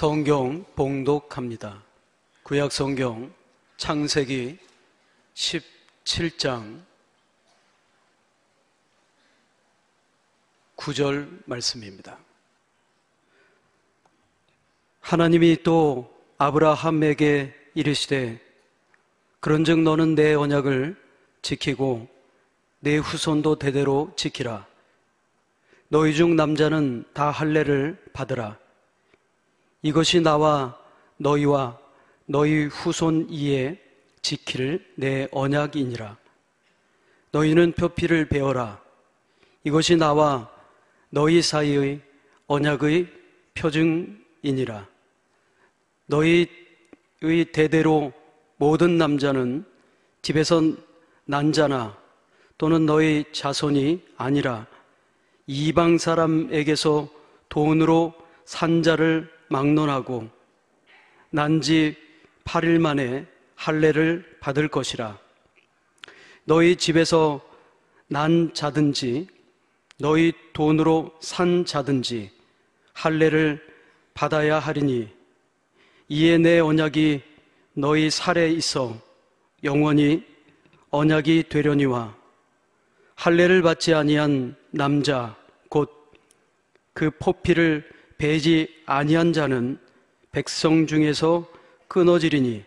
성경 봉독합니다. 구약 성경 창세기 17장 9절 말씀입니다. 하나님이 또 아브라함에게 이르시되 그런즉 너는 내 언약을 지키고 내 후손도 대대로 지키라. 너희 중 남자는 다 할례를 받으라. 이것이 나와 너희와 너희 후손 이에 지킬 내 언약이니라. 너희는 표피를 베어라. 이것이 나와 너희 사이의 언약의 표징이니라. 너희의 대대로 모든 남자는 집에서 난 자나 또는 너희 자손이 아니라 이방 사람에게서 돈으로 산 자를 막론하고 난 지 8일 만에 할례를 받을 것이라. 너희 집에서 난 자든지 너희 돈으로 산 자든지 할례를 받아야 하리니 이에 내 언약이 너희 살에 있어 영원히 언약이 되려니와 할례를 받지 아니한 남자 곧 그 포피를 베지 아니한 자는 백성 중에서 끊어지리니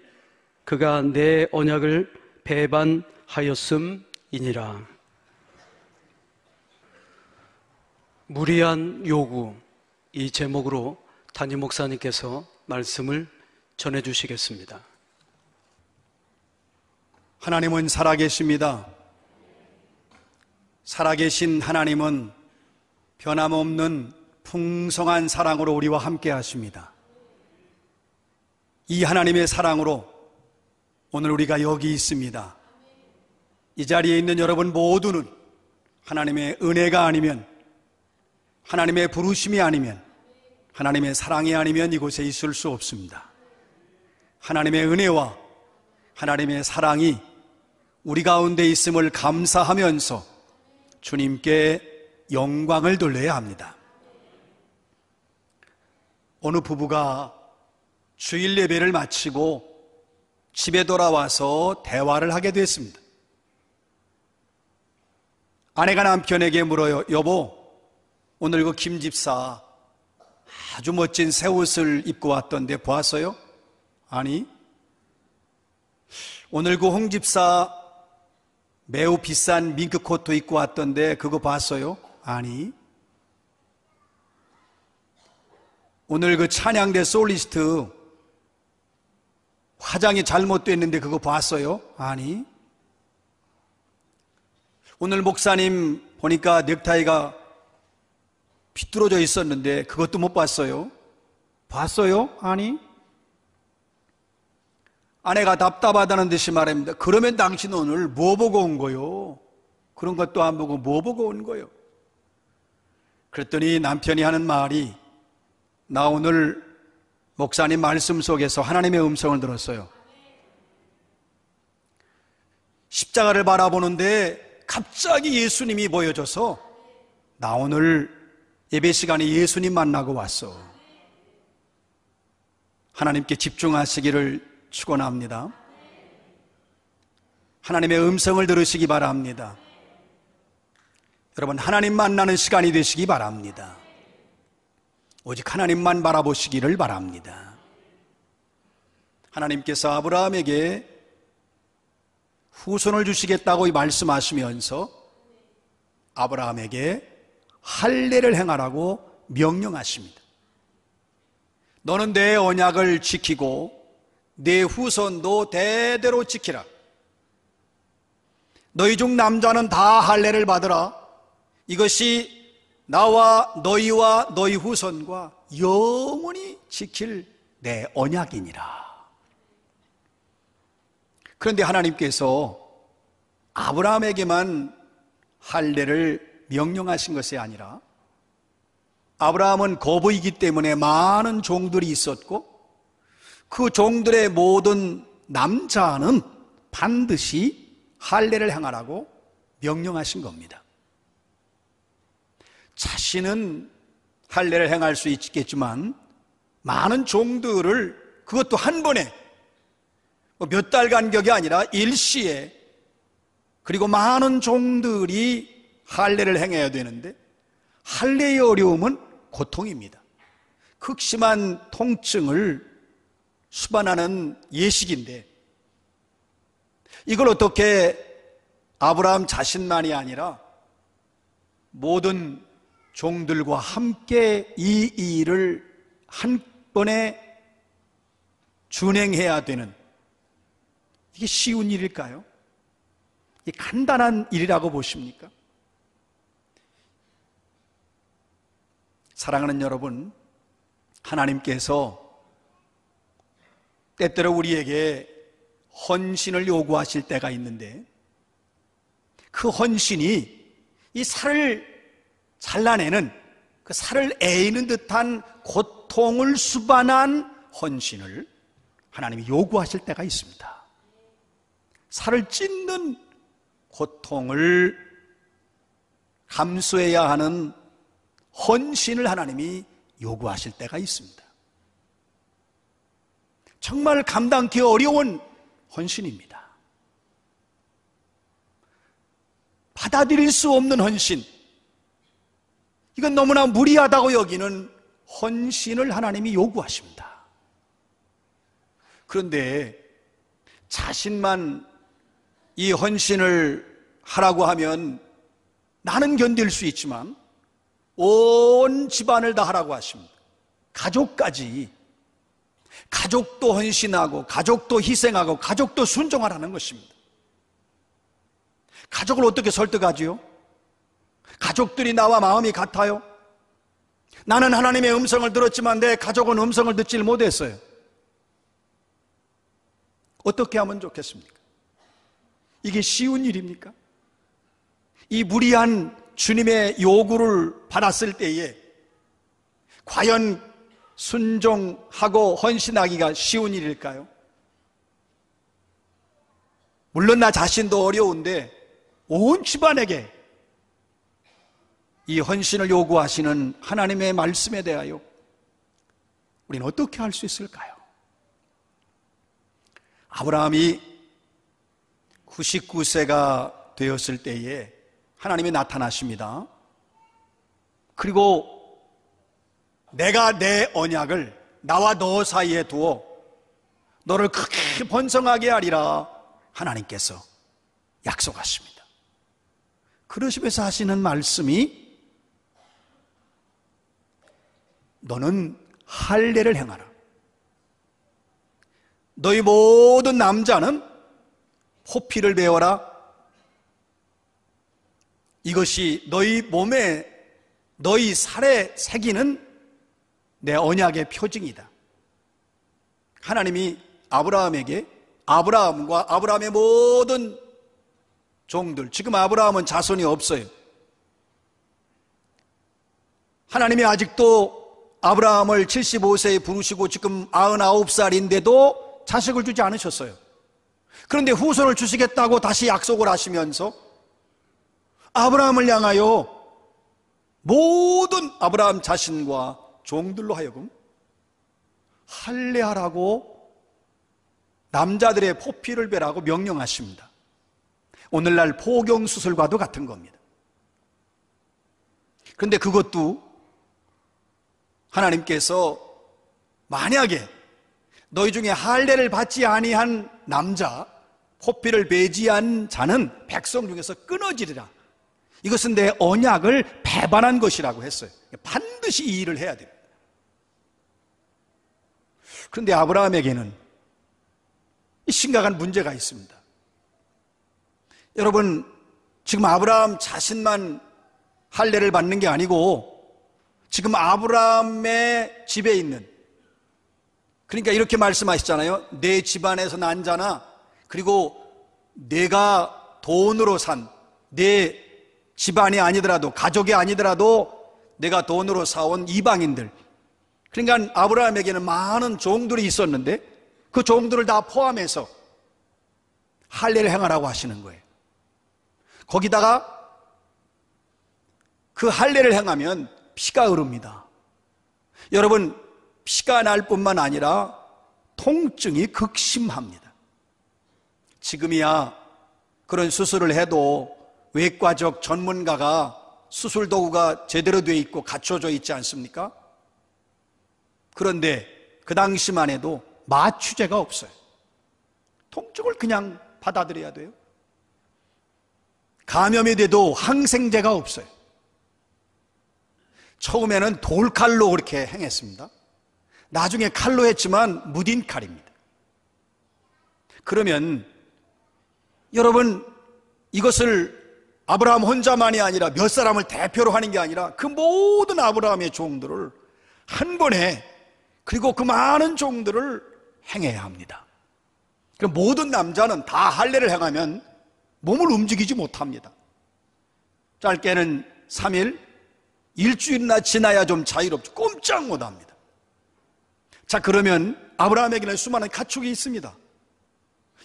그가 내 언약을 배반하였음이니라. 무리한 요구 이 제목으로 담임 목사님께서 말씀을 전해 주시겠습니다. 하나님은 살아계십니다. 살아계신 하나님은 변함없는 풍성한 사랑으로 우리와 함께 하십니다. 이 하나님의 사랑으로 오늘 우리가 여기 있습니다. 이 자리에 있는 여러분 모두는 하나님의 은혜가 아니면 하나님의 부르심이 아니면 하나님의 사랑이 아니면 이곳에 있을 수 없습니다. 하나님의 은혜와 하나님의 사랑이 우리 가운데 있음을 감사하면서 주님께 영광을 돌려야 합니다. 어느 부부가 주일 예배를 마치고 집에 돌아와서 대화를 하게 됐습니다. 아내가 남편에게 물어요. 여보, 오늘 그 김 집사 아주 멋진 새 옷을 입고 왔던데 보았어요? 아니. 오늘 그 홍 집사 매우 비싼 밍크 코트 입고 왔던데 그거 봤어요? 아니. 오늘 그 찬양대 솔리스트 화장이 잘못됐는데 그거 봤어요? 아니. 오늘 목사님 보니까 넥타이가 비뚤어져 있었는데 그것도 못 봤어요? 봤어요? 아니. 아내가 답답하다는 듯이 말합니다. 그러면 당신 오늘 뭐 보고 온 거요? 그런 것도 안 보고 뭐 보고 온 거요? 그랬더니 남편이 하는 말이 나 오늘 목사님 말씀 속에서 하나님의 음성을 들었어요. 십자가를 바라보는데 갑자기 예수님이 보여져서 나 오늘 예배 시간에 예수님 만나고 왔어. 하나님께 집중하시기를 축원합니다. 하나님의 음성을 들으시기 바랍니다. 여러분 하나님 만나는 시간이 되시기 바랍니다. 오직 하나님만 바라보시기를 바랍니다. 하나님께서 아브라함에게 후손을 주시겠다고 말씀하시면서 아브라함에게 할례를 행하라고 명령하십니다. 너는 내 언약을 지키고 내 후손도 대대로 지키라. 너희 중 남자는 다 할례를 받으라. 이것이 나와 너희와 너희 후손과 영원히 지킬 내 언약이니라. 그런데 하나님께서 아브라함에게만 할례를 명령하신 것이 아니라 아브라함은 거부이기 때문에 많은 종들이 있었고 그 종들의 모든 남자는 반드시 할례를 행하라고 명령하신 겁니다. 자신은 할례를 행할 수 있겠지만 많은 종들을 그것도 한 번에 뭐몇달 간격이 아니라 일시에 그리고 많은 종들이 할례를 행해야 되는데 할례의 어려움은 고통입니다. 극심한 통증을 수반하는 예식인데 이걸 어떻게 아브라함 자신만이 아니라 모든 종들과 함께 이 일을 한 번에 준행해야 되는 이게 쉬운 일일까요? 이 간단한 일이라고 보십니까? 사랑하는 여러분, 하나님께서 때때로 우리에게 헌신을 요구하실 때가 있는데 그 헌신이 이 살을 잘라내는 그 살을 애이는 듯한 고통을 수반한 헌신을 하나님이 요구하실 때가 있습니다. 살을 찢는 고통을 감수해야 하는 헌신을 하나님이 요구하실 때가 있습니다. 정말 감당기 어려운 헌신입니다. 받아들일 수 없는 헌신. 이건 너무나 무리하다고 여기는 헌신을 하나님이 요구하십니다. 그런데 자신만 이 헌신을 하라고 하면 나는 견딜 수 있지만 온 집안을 다 하라고 하십니다. 가족까지 가족도 헌신하고 가족도 희생하고 가족도 순종하라는 것입니다. 가족을 어떻게 설득하지요? 가족들이 나와 마음이 같아요? 나는 하나님의 음성을 들었지만 내 가족은 음성을 듣질 못했어요. 어떻게 하면 좋겠습니까? 이게 쉬운 일입니까? 이 무리한 주님의 요구를 받았을 때에 과연 순종하고 헌신하기가 쉬운 일일까요? 물론 나 자신도 어려운데 온 집안에게 이 헌신을 요구하시는 하나님의 말씀에 대하여 우리는 어떻게 할 수 있을까요? 아브라함이 99세가 되었을 때에 하나님이 나타나십니다. 그리고 내가 내 언약을 나와 너 사이에 두어 너를 크게 번성하게 하리라 하나님께서 약속하십니다. 그러시면서 하시는 말씀이 너는 할례를 행하라. 너희 모든 남자는 포피를 배워라. 이것이 너희 몸에 너희 살에 새기는 내 언약의 표징이다. 하나님이 아브라함에게 아브라함과 아브라함의 모든 종들, 지금 아브라함은 자손이 없어요. 하나님이 아직도 아브라함을 75세에 부르시고 지금 99살인데도 자식을 주지 않으셨어요. 그런데 후손을 주시겠다고 다시 약속을 하시면서 아브라함을 향하여 모든 아브라함 자신과 종들로 하여금 할례하라고 남자들의 포피를 베라고 명령하십니다. 오늘날 포경 수술과도 같은 겁니다. 그런데 그것도 하나님께서 만약에 너희 중에 할례를 받지 아니한 남자 포피를 배지한 자는 백성 중에서 끊어지리라. 이것은 내 언약을 배반한 것이라고 했어요. 반드시 이 일을 해야 됩니다. 그런데 아브라함에게는 심각한 문제가 있습니다. 여러분, 지금 아브라함 자신만 할례를 받는 게 아니고 지금 아브라함의 집에 있는 그러니까 이렇게 말씀하시잖아요. 내 집안에서 난 자나 그리고 내가 돈으로 산 내 집안이 아니더라도 가족이 아니더라도 내가 돈으로 사온 이방인들 그러니까 아브라함에게는 많은 종들이 있었는데 그 종들을 다 포함해서 할례를 행하라고 하시는 거예요. 거기다가 그 할례를 행하면 피가 흐릅니다. 여러분, 피가 날 뿐만 아니라 통증이 극심합니다. 지금이야 그런 수술을 해도 외과적 전문가가 수술 도구가 제대로 되어 있고 갖춰져 있지 않습니까? 그런데 그 당시만 해도 마취제가 없어요. 통증을 그냥 받아들여야 돼요. 감염이 돼도 항생제가 없어요. 처음에는 돌칼로 그렇게 행했습니다. 나중에 칼로 했지만 무딘 칼입니다. 그러면 여러분 이것을 아브라함 혼자만이 아니라 몇 사람을 대표로 하는 게 아니라 그 모든 아브라함의 종들을 한 번에 그리고 그 많은 종들을 행해야 합니다. 그 모든 남자는 다 할례를 행하면 몸을 움직이지 못합니다. 짧게는 3일, 일주일이나 지나야 좀 자유롭죠. 꼼짝 못 합니다. 자, 그러면 아브라함에게는 수많은 가축이 있습니다.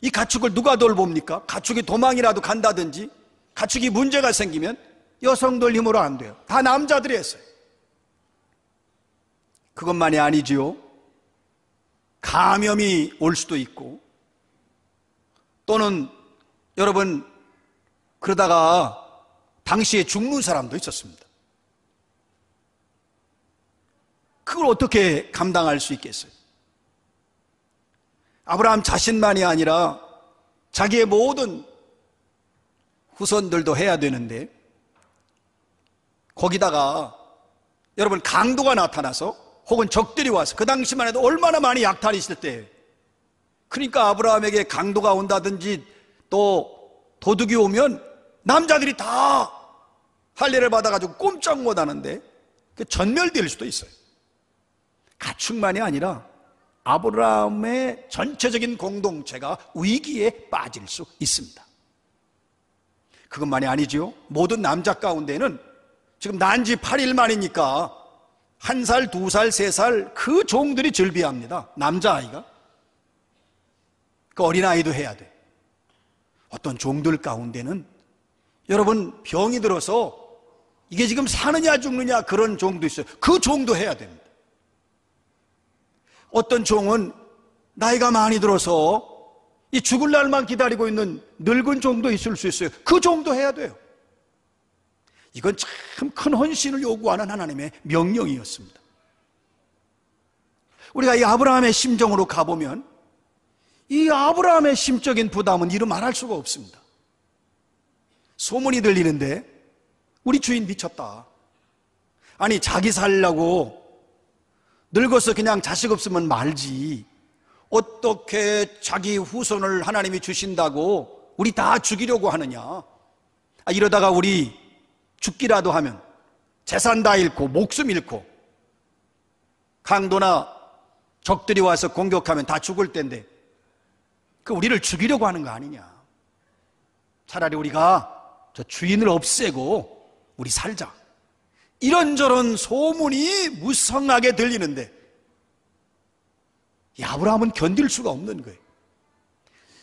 이 가축을 누가 돌봅니까? 가축이 도망이라도 간다든지 가축이 문제가 생기면 여성들 힘으로 안 돼요. 다 남자들이 했어요. 그것만이 아니지요. 감염이 올 수도 있고 또는 여러분 그러다가 당시에 죽는 사람도 있었습니다. 그걸 어떻게 감당할 수 있겠어요? 아브라함 자신만이 아니라 자기의 모든 후손들도 해야 되는데 거기다가 여러분 강도가 나타나서 혹은 적들이 와서 그 당시만 해도 얼마나 많이 약탈이 있을 때 그러니까 아브라함에게 강도가 온다든지 또 도둑이 오면 남자들이 다 할례를 받아가지고 꼼짝 못하는데 그 전멸될 수도 있어요. 가축만이 아니라 아브라함의 전체적인 공동체가 위기에 빠질 수 있습니다. 그것만이 아니죠. 모든 남자 가운데는 지금 난지 8일 만이니까 한 살, 두 살, 세 살 그 종들이 즐비합니다. 남자아이가. 그 어린아이도 해야 돼. 어떤 종들 가운데는 여러분 병이 들어서 이게 지금 사느냐 죽느냐 그런 종도 있어요. 그 종도 해야 됩니다. 어떤 종은 나이가 많이 들어서 이 죽을 날만 기다리고 있는 늙은 종도 있을 수 있어요. 그 종도 해야 돼요. 이건 참 큰 헌신을 요구하는 하나님의 명령이었습니다. 우리가 이 아브라함의 심정으로 가보면 이 아브라함의 심적인 부담은 이루 말할 수가 없습니다. 소문이 들리는데 우리 주인 미쳤다. 아니 자기 살려고 늙어서 그냥 자식 없으면 말지. 어떻게 자기 후손을 하나님이 주신다고 우리 다 죽이려고 하느냐? 아, 이러다가 우리 죽기라도 하면 재산 다 잃고 목숨 잃고 강도나 적들이 와서 공격하면 다 죽을 텐데 그 우리를 죽이려고 하는 거 아니냐? 차라리 우리가 저 주인을 없애고 우리 살자. 이런저런 소문이 무성하게 들리는데 이 아브라함은 견딜 수가 없는 거예요.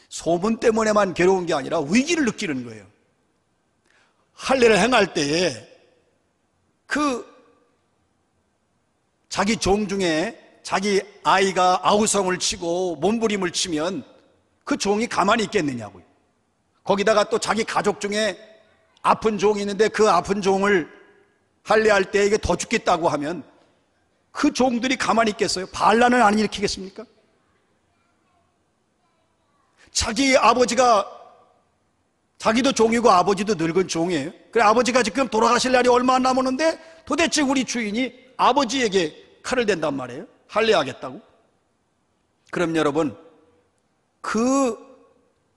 소문 때문에만 괴로운 게 아니라 위기를 느끼는 거예요. 할례를 행할 때에 그 자기 종 중에 자기 아이가 아우성을 치고 몸부림을 치면 그 종이 가만히 있겠느냐고요. 거기다가 또 자기 가족 중에 아픈 종이 있는데 그 아픈 종을 할례할 때 이게 더 죽겠다고 하면 그 종들이 가만히 있겠어요? 반란을 안 일으키겠습니까? 자기 아버지가 자기도 종이고 아버지도 늙은 종이에요. 그래 아버지가 지금 돌아가실 날이 얼마 안 남았는데 도대체 우리 주인이 아버지에게 칼을 댄단 말이에요. 할례하겠다고. 그럼 여러분 그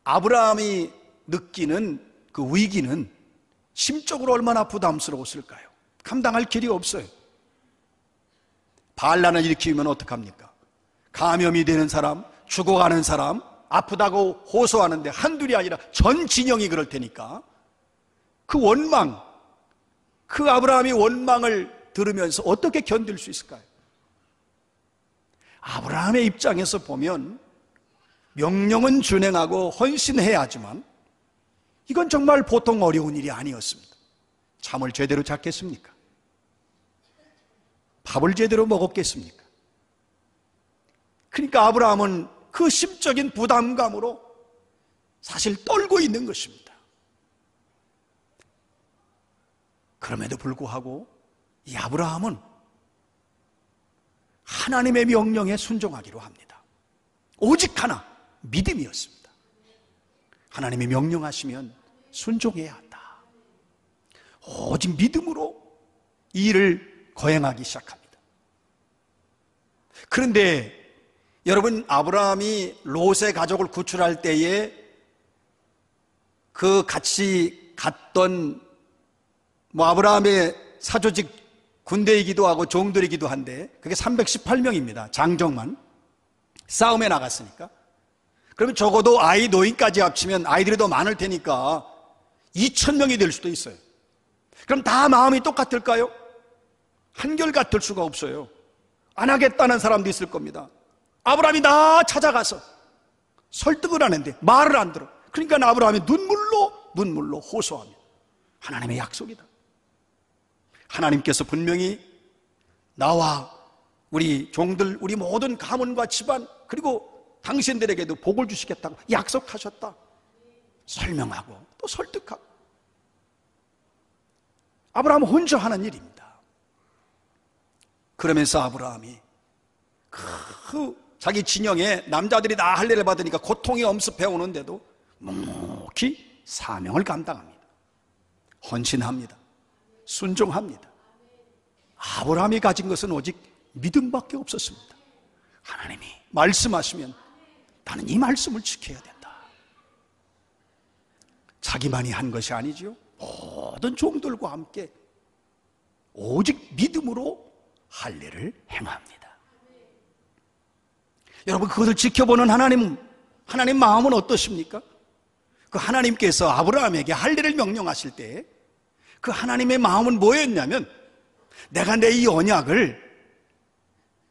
아브라함이 느끼는 그 위기는 심적으로 얼마나 부담스러웠을까요? 감당할 길이 없어요. 반란을 일으키면 어떡합니까? 감염이 되는 사람, 죽어가는 사람, 아프다고 호소하는데 한둘이 아니라 전 진영이 그럴 테니까 그 원망, 그 아브라함이 원망을 들으면서 어떻게 견딜 수 있을까요? 아브라함의 입장에서 보면 명령은 준행하고 헌신해야 하지만 이건 정말 보통 어려운 일이 아니었습니다. 잠을 제대로 잤겠습니까? 밥을 제대로 먹었겠습니까? 그러니까 아브라함은 그 심적인 부담감으로 사실 떨고 있는 것입니다. 그럼에도 불구하고 이 아브라함은 하나님의 명령에 순종하기로 합니다. 오직 하나, 믿음이었습니다. 하나님이 명령하시면 순종해야 한다. 오직 믿음으로 이 일을 거행하기 시작합니다. 그런데 여러분 아브라함이 롯의 가족을 구출할 때에 그 같이 갔던 뭐 아브라함의 사조직 군대이기도 하고 종들이기도 한데 그게 318명입니다. 장정만 싸움에 나갔으니까. 그러면 적어도 아이 노인까지 합치면 아이들이 더 많을 테니까 2천 명이 될 수도 있어요. 그럼 다 마음이 똑같을까요? 한결같을 수가 없어요. 안 하겠다는 사람도 있을 겁니다. 아브라함이 다 찾아가서 설득을 하는데 말을 안 들어. 그러니까 아브라함이 눈물로 눈물로 호소하며 하나님의 약속이다. 하나님께서 분명히 나와 우리 종들, 우리 모든 가문과 집안 그리고 당신들에게도 복을 주시겠다고 약속하셨다. 설명하고 또 설득하고 아브라함 혼자 하는 일입니다. 그러면서 아브라함이 그 자기 진영에 남자들이 다 할례를 받으니까 고통이 엄습해 오는데도 묵묵히 사명을 감당합니다. 헌신합니다. 순종합니다. 아브라함이 가진 것은 오직 믿음밖에 없었습니다. 하나님이 말씀하시면 나는 이 말씀을 지켜야 된다. 자기만이 한 것이 아니죠. 모든 종들과 함께 오직 믿음으로 할례를 행합니다. 여러분 그것을 지켜보는 하나님 하나님 마음은 어떠십니까? 그 하나님께서 아브라함에게 할례를 명령하실 때 그 하나님의 마음은 뭐였냐면 내가 내 이 언약을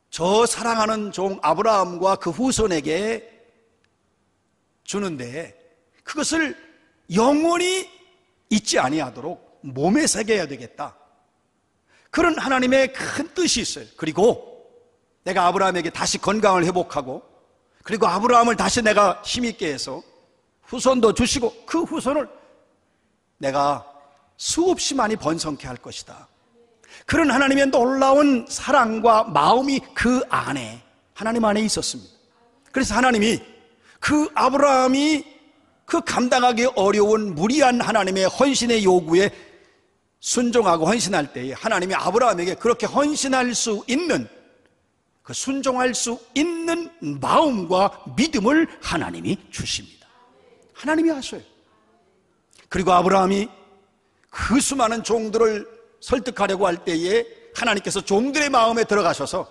저 사랑하는 종 아브라함과 그 후손에게 주는데 그것을 영원히 잊지 아니하도록 몸에 새겨야 되겠다. 그런 하나님의 큰 뜻이 있어요. 그리고 내가 아브라함에게 다시 건강을 회복하고 그리고 아브라함을 다시 내가 힘있게 해서 후손도 주시고 그 후손을 내가 수없이 많이 번성케 할 것이다. 그런 하나님의 놀라운 사랑과 마음이 그 안에 하나님 안에 있었습니다. 그래서 하나님이 그 아브라함이 그 감당하기 어려운 무리한 하나님의 헌신의 요구에 순종하고 헌신할 때에 하나님이 아브라함에게 그렇게 헌신할 수 있는 그 순종할 수 있는 마음과 믿음을 하나님이 주십니다. 하나님이 하셔요. 그리고 아브라함이 그 수많은 종들을 설득하려고 할 때에 하나님께서 종들의 마음에 들어가셔서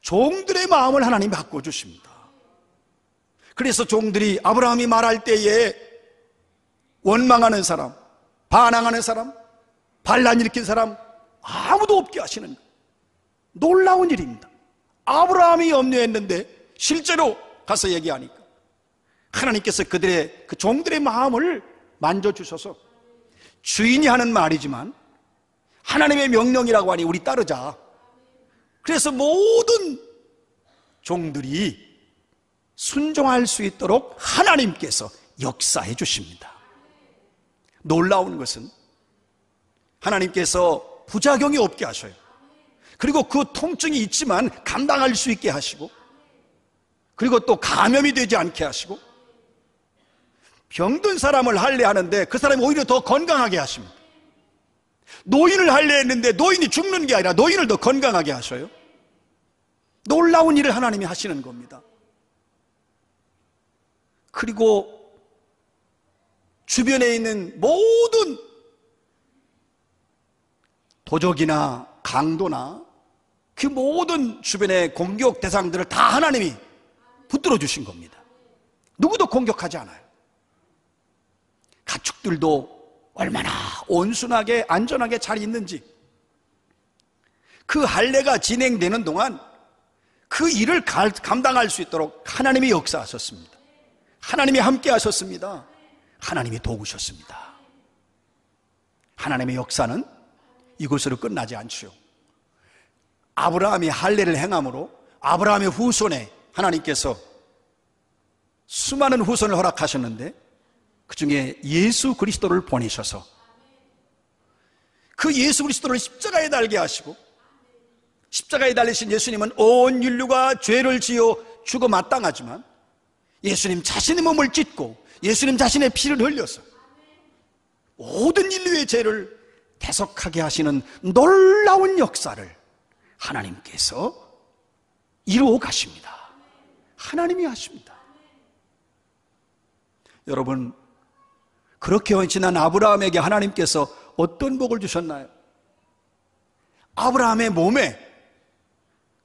종들의 마음을 하나님이 바꿔 주십니다. 그래서 종들이 아브라함이 말할 때에 원망하는 사람, 반항하는 사람, 반란 일으킨 사람 아무도 없게 하시는 놀라운 일입니다. 아브라함이 염려했는데 실제로 가서 얘기하니까 하나님께서 그들의 그 종들의 마음을 만져 주셔서 주인이 하는 말이지만 하나님의 명령이라고 하니 우리 따르자. 그래서 모든 종들이 순종할 수 있도록 하나님께서 역사해 주십니다. 놀라운 것은 하나님께서 부작용이 없게 하셔요. 그리고 그 통증이 있지만 감당할 수 있게 하시고, 그리고 또 감염이 되지 않게 하시고, 병든 사람을 할례 하는데 그 사람이 오히려 더 건강하게 하십니다. 노인을 할례 했는데 노인이 죽는 게 아니라 노인을 더 건강하게 하셔요. 놀라운 일을 하나님이 하시는 겁니다. 그리고 주변에 있는 모든 도적이나 강도나 그 모든 주변의 공격 대상들을 다 하나님이 붙들어 주신 겁니다. 누구도 공격하지 않아요. 가축들도 얼마나 온순하게 안전하게 잘 있는지 그 할례가 진행되는 동안 그 일을 감당할 수 있도록 하나님이 역사하셨습니다. 하나님이 함께 하셨습니다. 하나님이 도우셨습니다. 하나님의 역사는 이곳으로 끝나지 않죠. 아브라함이 할례를 행함으로 아브라함의 후손에 하나님께서 수많은 후손을 허락하셨는데 그 중에 예수 그리스도를 보내셔서 그 예수 그리스도를 십자가에 달게 하시고 십자가에 달리신 예수님은 온 인류가 죄를 지어 죽어 마땅하지만 예수님 자신의 몸을 찢고 예수님 자신의 피를 흘려서 모든 인류의 죄를 대속하게 하시는 놀라운 역사를 하나님께서 이루어 가십니다. 하나님이 하십니다. 여러분, 그렇게 헌신한 아브라함에게 하나님께서 어떤 복을 주셨나요? 아브라함의 몸에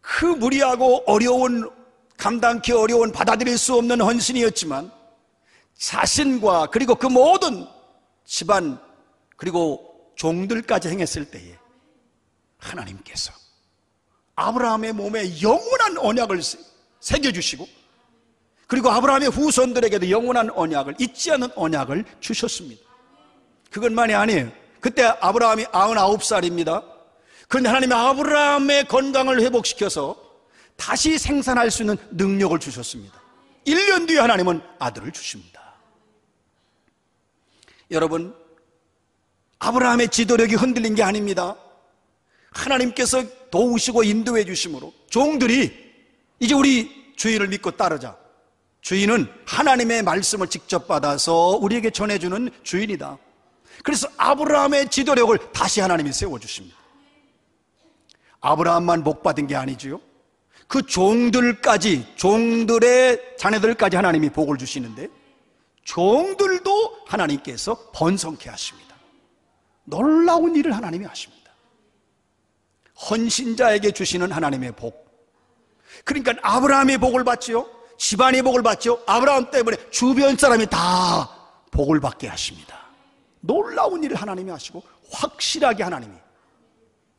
그 무리하고 어려운, 감당기 어려운 받아들일 수 없는 헌신이었지만 자신과 그리고 그 모든 집안 그리고 종들까지 행했을 때에 하나님께서 아브라함의 몸에 영원한 언약을 새겨주시고 그리고 아브라함의 후손들에게도 영원한 언약을 잊지 않는 언약을 주셨습니다. 그것만이 아니에요. 그때 아브라함이 99살입니다. 그런데 하나님이 아브라함의 건강을 회복시켜서 다시 생산할 수 있는 능력을 주셨습니다. 1년 뒤에 하나님은 아들을 주십니다. 여러분, 아브라함의 지도력이 흔들린 게 아닙니다. 하나님께서 도우시고 인도해 주심으로 종들이 이제 우리 주인을 믿고 따르자. 주인은 하나님의 말씀을 직접 받아서 우리에게 전해주는 주인이다. 그래서 아브라함의 지도력을 다시 하나님이 세워주십니다. 아브라함만 복 받은 게 아니지요. 그 종들까지, 종들의 자녀들까지 하나님이 복을 주시는데, 종들도 하나님께서 번성케 하십니다. 놀라운 일을 하나님이 하십니다. 헌신자에게 주시는 하나님의 복. 그러니까 아브라함의 복을 받지요. 집안의 복을 받죠. 아브라함 때문에 주변 사람이 다 복을 받게 하십니다. 놀라운 일을 하나님이 하시고 확실하게 하나님이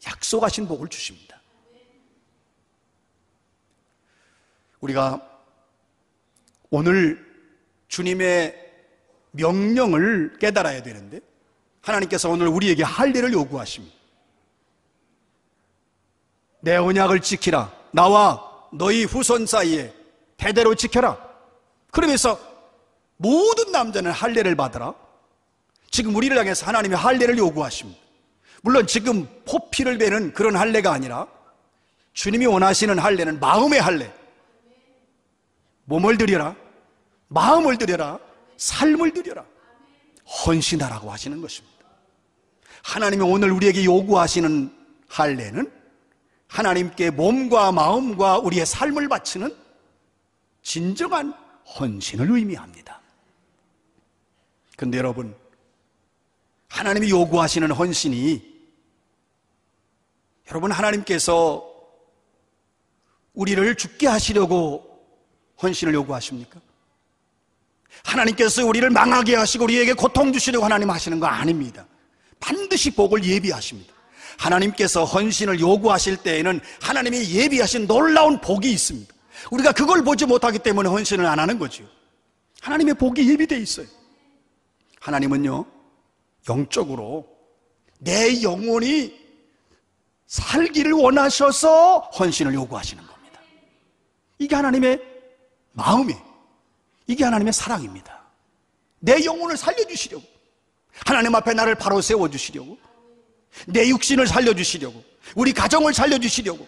약속하신 복을 주십니다. 우리가 오늘 주님의 명령을 깨달아야 되는데 하나님께서 오늘 우리에게 할 일을 요구하십니다. 내 언약을 지키라. 나와 너희 후손 사이에 대대로 지켜라. 그러면서 모든 남자는 할례를 받으라. 지금 우리를 향해서 하나님의 할례를 요구하십니다. 물론 지금 포피를 베는 그런 할례가 아니라 주님이 원하시는 할례는 마음의 할례. 몸을 드려라. 마음을 드려라. 삶을 드려라. 헌신하라고 하시는 것입니다. 하나님이 오늘 우리에게 요구하시는 할례는 하나님께 몸과 마음과 우리의 삶을 바치는 진정한 헌신을 의미합니다. 근데 여러분, 하나님이 요구하시는 헌신이 여러분 하나님께서 우리를 죽게 하시려고 헌신을 요구하십니까? 하나님께서 우리를 망하게 하시고 우리에게 고통 주시려고 하나님 하시는 거 아닙니다. 반드시 복을 예비하십니다. 하나님께서 헌신을 요구하실 때에는 하나님이 예비하신 놀라운 복이 있습니다. 우리가 그걸 보지 못하기 때문에 헌신을 안 하는 거죠. 하나님의 복이 예비되어 있어요. 하나님은요, 영적으로 내 영혼이 살기를 원하셔서 헌신을 요구하시는 겁니다. 이게 하나님의 마음이, 이게 하나님의 사랑입니다. 내 영혼을 살려주시려고. 하나님 앞에 나를 바로 세워주시려고. 내 육신을 살려주시려고. 우리 가정을 살려주시려고.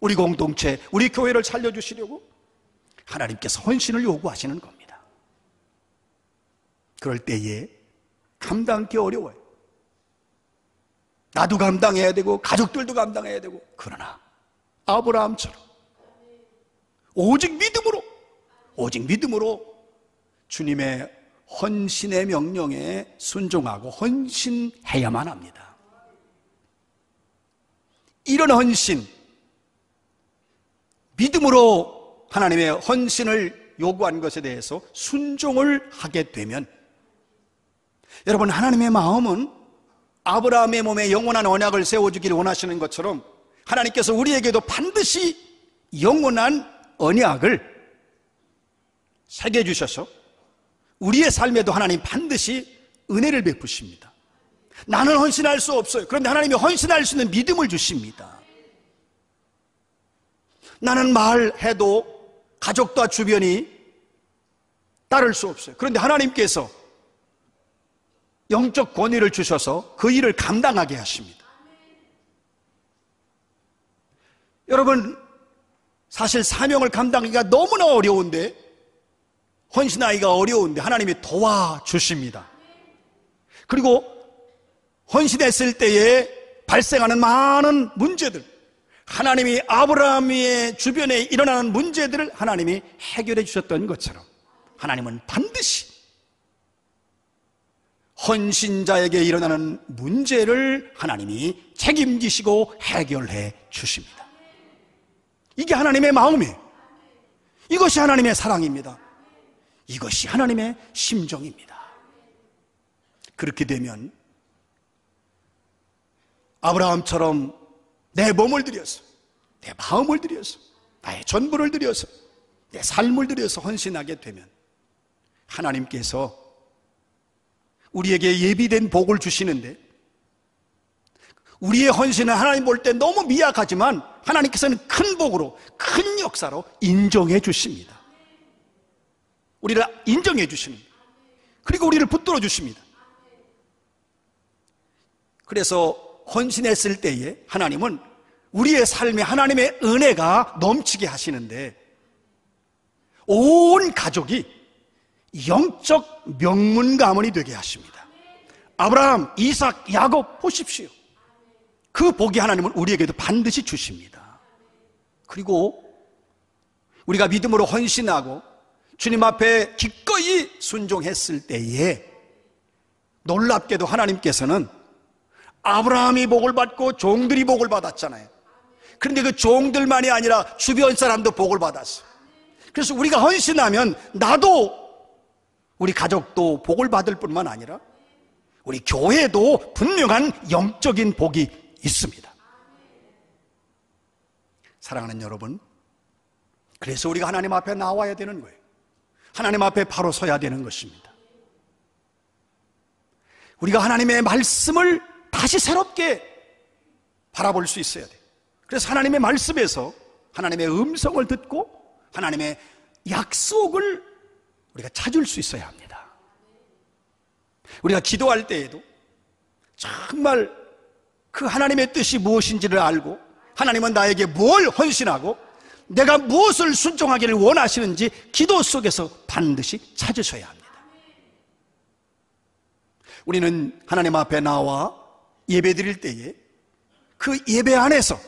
우리 공동체, 우리 교회를 살려주시려고 하나님께서 헌신을 요구하시는 겁니다. 그럴 때에 감당하기 어려워요. 나도 감당해야 되고, 가족들도 감당해야 되고, 그러나 아브라함처럼 오직 믿음으로, 오직 믿음으로 주님의 헌신의 명령에 순종하고 헌신해야만 합니다. 이런 헌신, 믿음으로 하나님의 헌신을 요구한 것에 대해서 순종을 하게 되면 여러분 하나님의 마음은 아브라함의 몸에 영원한 언약을 세워주기를 원하시는 것처럼 하나님께서 우리에게도 반드시 영원한 언약을 새겨주셔서 우리의 삶에도 하나님 반드시 은혜를 베푸십니다. 나는 헌신할 수 없어요. 그런데 하나님이 헌신할 수 있는 믿음을 주십니다. 나는 말해도 가족과 주변이 따를 수 없어요. 그런데 하나님께서 영적 권위를 주셔서 그 일을 감당하게 하십니다. 여러분, 사실 사명을 감당하기가 너무나 어려운데, 헌신하기가 어려운데 하나님이 도와주십니다. 그리고 헌신했을 때에 발생하는 많은 문제들, 하나님이 아브라함의 주변에 일어나는 문제들을 하나님이 해결해 주셨던 것처럼 하나님은 반드시 헌신자에게 일어나는 문제를 하나님이 책임지시고 해결해 주십니다. 이게 하나님의 마음이에요. 이것이 하나님의 사랑입니다. 이것이 하나님의 심정입니다. 그렇게 되면 아브라함처럼 내 몸을 들여서 내 마음을 들여서 나의 전부를 들여서 내 삶을 들여서 헌신하게 되면 하나님께서 우리에게 예비된 복을 주시는데 우리의 헌신은 하나님 볼 때 너무 미약하지만 하나님께서는 큰 복으로 큰 역사로 인정해 주십니다. 우리를 인정해 주시는 그리고 우리를 붙들어 주십니다. 그래서 헌신했을 때에 하나님은 우리의 삶에 하나님의 은혜가 넘치게 하시는데 온 가족이 영적 명문 가문이 되게 하십니다. 아브라함, 이삭, 야곱 보십시오. 그 복이 하나님은 우리에게도 반드시 주십니다. 그리고 우리가 믿음으로 헌신하고 주님 앞에 기꺼이 순종했을 때에 놀랍게도 하나님께서는 아브라함이 복을 받고 종들이 복을 받았잖아요. 그런데 그 종들만이 아니라 주변 사람도 복을 받았어. 그래서 우리가 헌신하면 나도 우리 가족도 복을 받을 뿐만 아니라 우리 교회도 분명한 영적인 복이 있습니다. 사랑하는 여러분, 그래서 우리가 하나님 앞에 나와야 되는 거예요. 하나님 앞에 바로 서야 되는 것입니다. 우리가 하나님의 말씀을 다시 새롭게 바라볼 수 있어야 돼요. 그래서 하나님의 말씀에서 하나님의 음성을 듣고 하나님의 약속을 우리가 찾을 수 있어야 합니다. 우리가 기도할 때에도 정말 그 하나님의 뜻이 무엇인지를 알고 하나님은 나에게 뭘 헌신하고 내가 무엇을 순종하기를 원하시는지 기도 속에서 반드시 찾으셔야 합니다. 우리는 하나님 앞에 나와 예배 드릴 때에 그 예배 안에서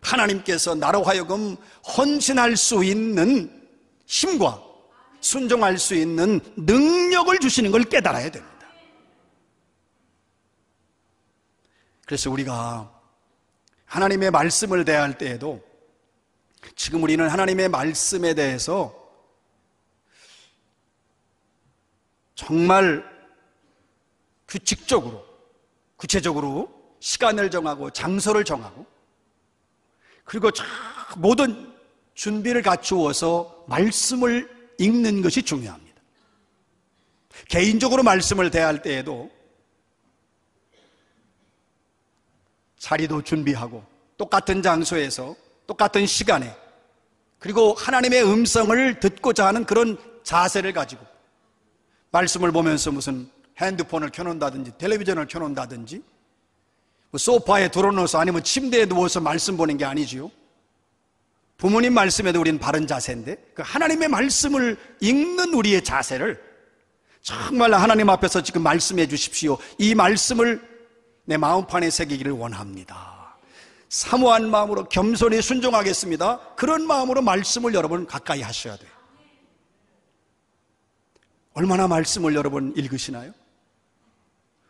하나님께서 나로 하여금 헌신할 수 있는 힘과 순종할 수 있는 능력을 주시는 걸 깨달아야 됩니다. 그래서 우리가 하나님의 말씀을 대할 때에도 지금 우리는 하나님의 말씀에 대해서 정말 규칙적으로, 구체적으로 시간을 정하고 장소를 정하고 그리고 모든 준비를 갖추어서 말씀을 읽는 것이 중요합니다. 개인적으로 말씀을 대할 때에도 자리도 준비하고 똑같은 장소에서 똑같은 시간에 그리고 하나님의 음성을 듣고자 하는 그런 자세를 가지고 말씀을 보면서 무슨 핸드폰을 켜놓는다든지 텔레비전을 켜놓는다든지 뭐 소파에 들어놓아서 아니면 침대에 누워서 말씀 보는 게 아니지요. 부모님 말씀에도 우리는 바른 자세인데 그 하나님의 말씀을 읽는 우리의 자세를 정말 하나님 앞에서 지금 말씀해 주십시오. 이 말씀을 내 마음판에 새기기를 원합니다. 사모한 마음으로 겸손히 순종하겠습니다. 그런 마음으로 말씀을 여러분 가까이 하셔야 돼요. 얼마나 말씀을 여러분 읽으시나요?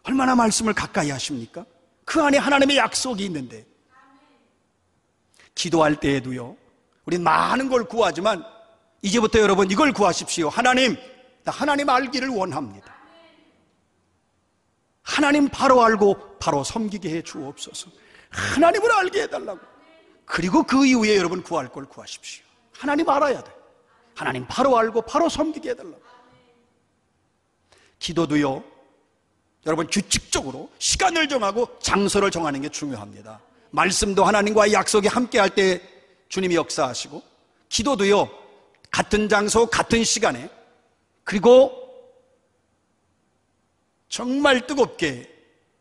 얼마나 말씀을 가까이 하십니까? 그 안에 하나님의 약속이 있는데 기도할 때에도요. 우린 많은 걸 구하지만 이제부터 여러분 이걸 구하십시오. 하나님, 나 하나님 알기를 원합니다. 하나님 바로 알고 바로 섬기게 해 주옵소서. 하나님을 알게 해달라고. 그리고 그 이후에 여러분 구할 걸 구하십시오. 하나님 알아야 돼. 하나님 바로 알고 바로 섬기게 해달라고. 기도도요, 여러분 규칙적으로 시간을 정하고 장소를 정하는 게 중요합니다. 말씀도 하나님과의 약속이 함께 할 때 주님이 역사하시고 기도도요 같은 장소 같은 시간에 그리고 정말 뜨겁게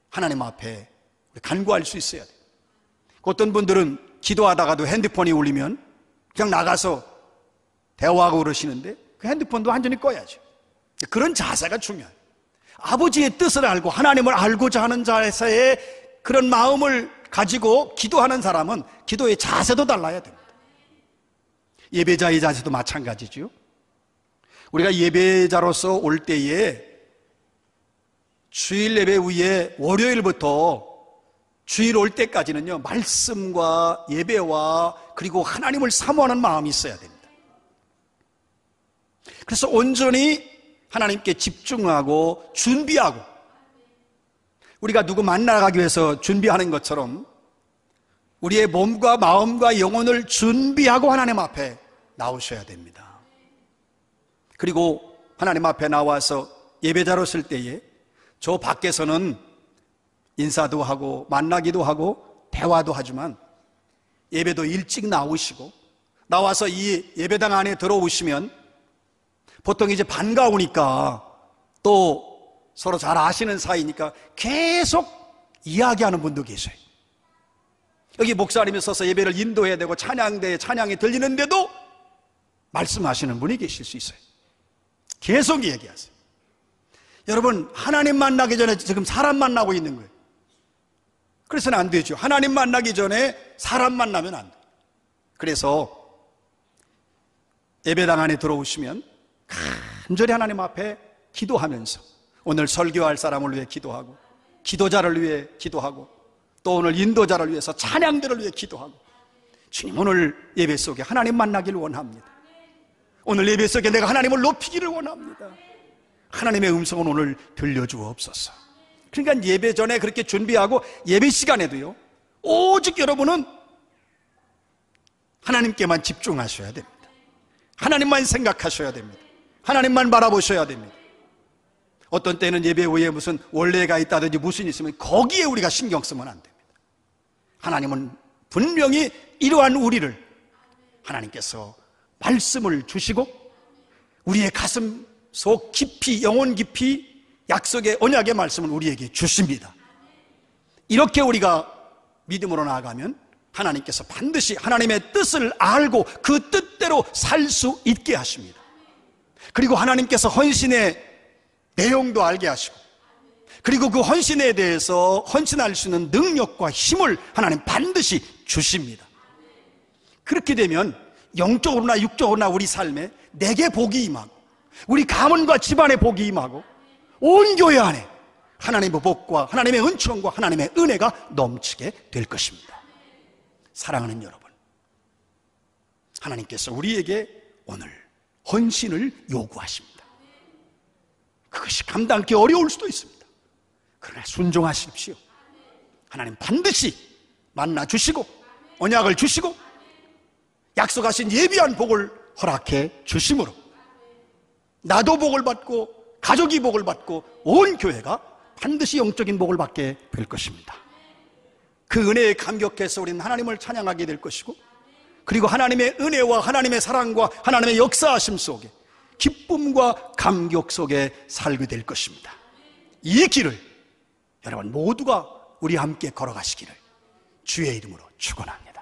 하나님 앞에 간구할 수 있어야 돼요. 어떤 분들은 기도하다가도 핸드폰이 울리면 그냥 나가서 대화하고 그러시는데 그 핸드폰도 완전히 꺼야죠. 그런 자세가 중요해요. 아버지의 뜻을 알고 하나님을 알고자 하는 자세의 그런 마음을 가지고 기도하는 사람은 기도의 자세도 달라야 됩니다. 예배자의 자세도 마찬가지죠. 우리가 예배자로서 올 때에 주일 예배 후에 월요일부터 주일 올 때까지는요, 말씀과 예배와 그리고 하나님을 사모하는 마음이 있어야 됩니다. 그래서 온전히 하나님께 집중하고 준비하고 우리가 누구 만나가기 위해서 준비하는 것처럼 우리의 몸과 마음과 영혼을 준비하고 하나님 앞에 나오셔야 됩니다. 그리고 하나님 앞에 나와서 예배자로 쓸 때에 저 밖에서는 인사도 하고 만나기도 하고 대화도 하지만 예배도 일찍 나오시고 나와서 이 예배당 안에 들어오시면 보통 이제 반가우니까 또 서로 잘 아시는 사이니까 계속 이야기하는 분도 계세요. 여기 목사님이 서서 예배를 인도해야 되고 찬양대에 찬양이 들리는데도 말씀하시는 분이 계실 수 있어요. 계속 얘기하세요. 여러분, 하나님 만나기 전에 지금 사람 만나고 있는 거예요. 그래서는 안 되죠. 하나님 만나기 전에 사람 만나면 안 돼요. 그래서 예배당 안에 들어오시면 간절히 하나님 앞에 기도하면서 오늘 설교할 사람을 위해 기도하고 기도자를 위해 기도하고 또 오늘 인도자를 위해서 찬양들을 위해 기도하고 주님 오늘 예배 속에 하나님 만나기를 원합니다. 오늘 예배 속에 내가 하나님을 높이기를 원합니다. 하나님의 음성은 오늘 들려주옵소서. 그러니까 예배 전에 그렇게 준비하고 예배 시간에도요. 오직 여러분은 하나님께만 집중하셔야 됩니다. 하나님만 생각하셔야 됩니다. 하나님만 바라보셔야 됩니다. 어떤 때는 예배 후에 무슨 원래가 있다든지 무슨 있으면 거기에 우리가 신경 쓰면 안 됩니다. 하나님은 분명히 이러한 우리를 하나님께서 말씀을 주시고 우리의 가슴 속 깊이 영혼 깊이 약속의 언약의 말씀을 우리에게 주십니다. 이렇게 우리가 믿음으로 나아가면 하나님께서 반드시 하나님의 뜻을 알고 그 뜻대로 살 수 있게 하십니다. 그리고 하나님께서 헌신의 내용도 알게 하시고 그리고 그 헌신에 대해서 헌신할 수 있는 능력과 힘을 하나님 반드시 주십니다. 그렇게 되면 영적으로나 육적으로나 우리 삶에 내게 복이 임하고 우리 가문과 집안에 복이 임하고 온 교회 안에 하나님의 복과 하나님의 은총과 하나님의 은혜가 넘치게 될 것입니다. 사랑하는 여러분, 하나님께서 우리에게 오늘 헌신을 요구하십니다. 그것이 감당하기 어려울 수도 있습니다. 그러나 순종하십시오. 하나님 반드시 만나 주시고 언약을 주시고 약속하신 예비한 복을 허락해 주심으로 나도 복을 받고 가족이 복을 받고 온 교회가 반드시 영적인 복을 받게 될 것입니다. 그 은혜에 감격해서 우리는 하나님을 찬양하게 될 것이고 그리고 하나님의 은혜와 하나님의 사랑과 하나님의 역사하심 속에 기쁨과 감격 속에 살게 될 것입니다. 이 길을 여러분 모두가 우리 함께 걸어가시기를 주의 이름으로 축원합니다.